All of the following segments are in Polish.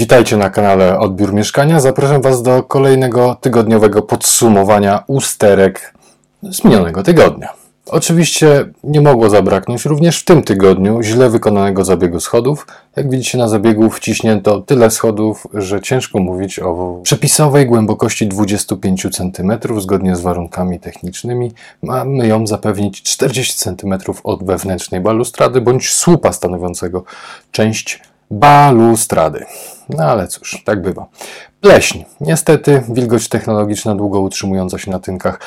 Witajcie na kanale Odbiór Mieszkania. Zapraszam Was do kolejnego tygodniowego podsumowania usterek z minionego tygodnia. Oczywiście nie mogło zabraknąć również w tym tygodniu źle wykonanego zabiegu schodów. Jak widzicie na zabiegu wciśnięto tyle schodów, że ciężko mówić o przepisowej głębokości 25 cm zgodnie z warunkami technicznymi. Mamy ją zapewnić 40 cm od wewnętrznej balustrady bądź słupa stanowiącego część balustrady. No ale cóż, tak bywa. Pleśń. Niestety wilgoć technologiczna długo utrzymująca się na tynkach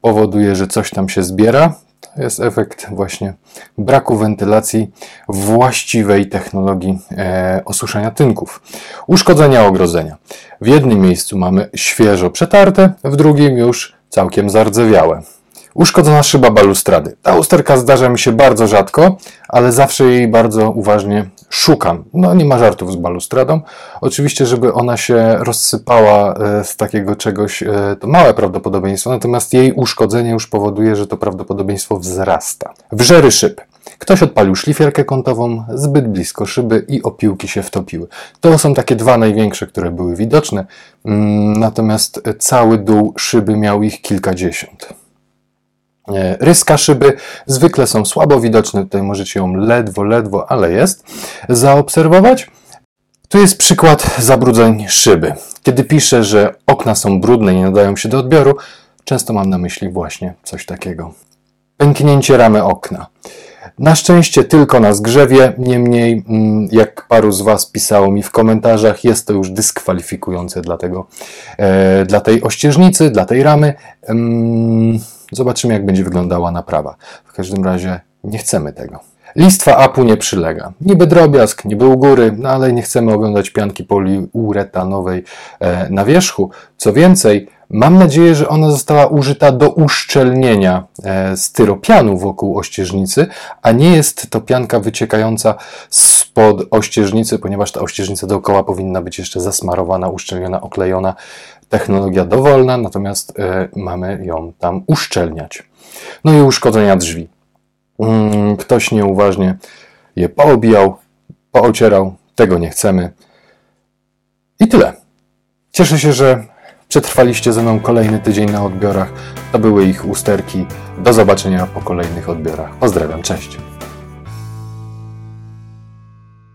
powoduje, że coś tam się zbiera. To jest efekt właśnie braku wentylacji właściwej technologii e, osuszenia tynków. Uszkodzenia ogrodzenia. W jednym miejscu mamy świeżo przetarte, w drugim już całkiem zardzewiałe. Uszkodzona szyba balustrady. Ta usterka zdarza mi się bardzo rzadko, ale zawsze jej bardzo uważnie szukam. No nie ma żartów z balustradą. Oczywiście, żeby ona się rozsypała e, z takiego czegoś, e, to małe prawdopodobieństwo, natomiast jej uszkodzenie już powoduje, że to prawdopodobieństwo wzrasta. Wrzery szyb. Ktoś odpalił szlifierkę kątową zbyt blisko szyby i opiłki się wtopiły. To są takie dwa największe, które były widoczne, mm, natomiast cały dół szyby miał ich kilkadziesiąt. E, ryska szyby zwykle są słabo widoczne, tutaj możecie ją ledwo, ledwo, ale jest, zaobserwować. Tu jest przykład zabrudzeń szyby. Kiedy piszę, że okna są brudne i nie nadają się do odbioru, często mam na myśli właśnie coś takiego. Pęknięcie ramy okna. Na szczęście tylko na zgrzewie, niemniej, mm, jak paru z Was pisało mi w komentarzach, jest to już dyskwalifikujące dla, tego, e, dla tej ościeżnicy, dla tej ramy. Mm, Zobaczymy, jak będzie wyglądała naprawa. W każdym razie nie chcemy tego. Listwa apu nie przylega. Niby drobiazg, niby u góry, no ale nie chcemy oglądać pianki poliuretanowej e, na wierzchu. Co więcej, mam nadzieję, że ona została użyta do uszczelnienia e, styropianu wokół ościeżnicy, a nie jest to pianka wyciekająca spod ościeżnicy, ponieważ ta ościeżnica dookoła powinna być jeszcze zasmarowana, uszczelniona, oklejona technologia dowolna, natomiast e, mamy ją tam uszczelniać. No i uszkodzenia drzwi. Mm, ktoś nieuważnie je poobijał, poocierał, tego nie chcemy. I tyle. Cieszę się, że przetrwaliście ze mną kolejny tydzień na odbiorach. To były ich usterki. Do zobaczenia po kolejnych odbiorach. Pozdrawiam, cześć.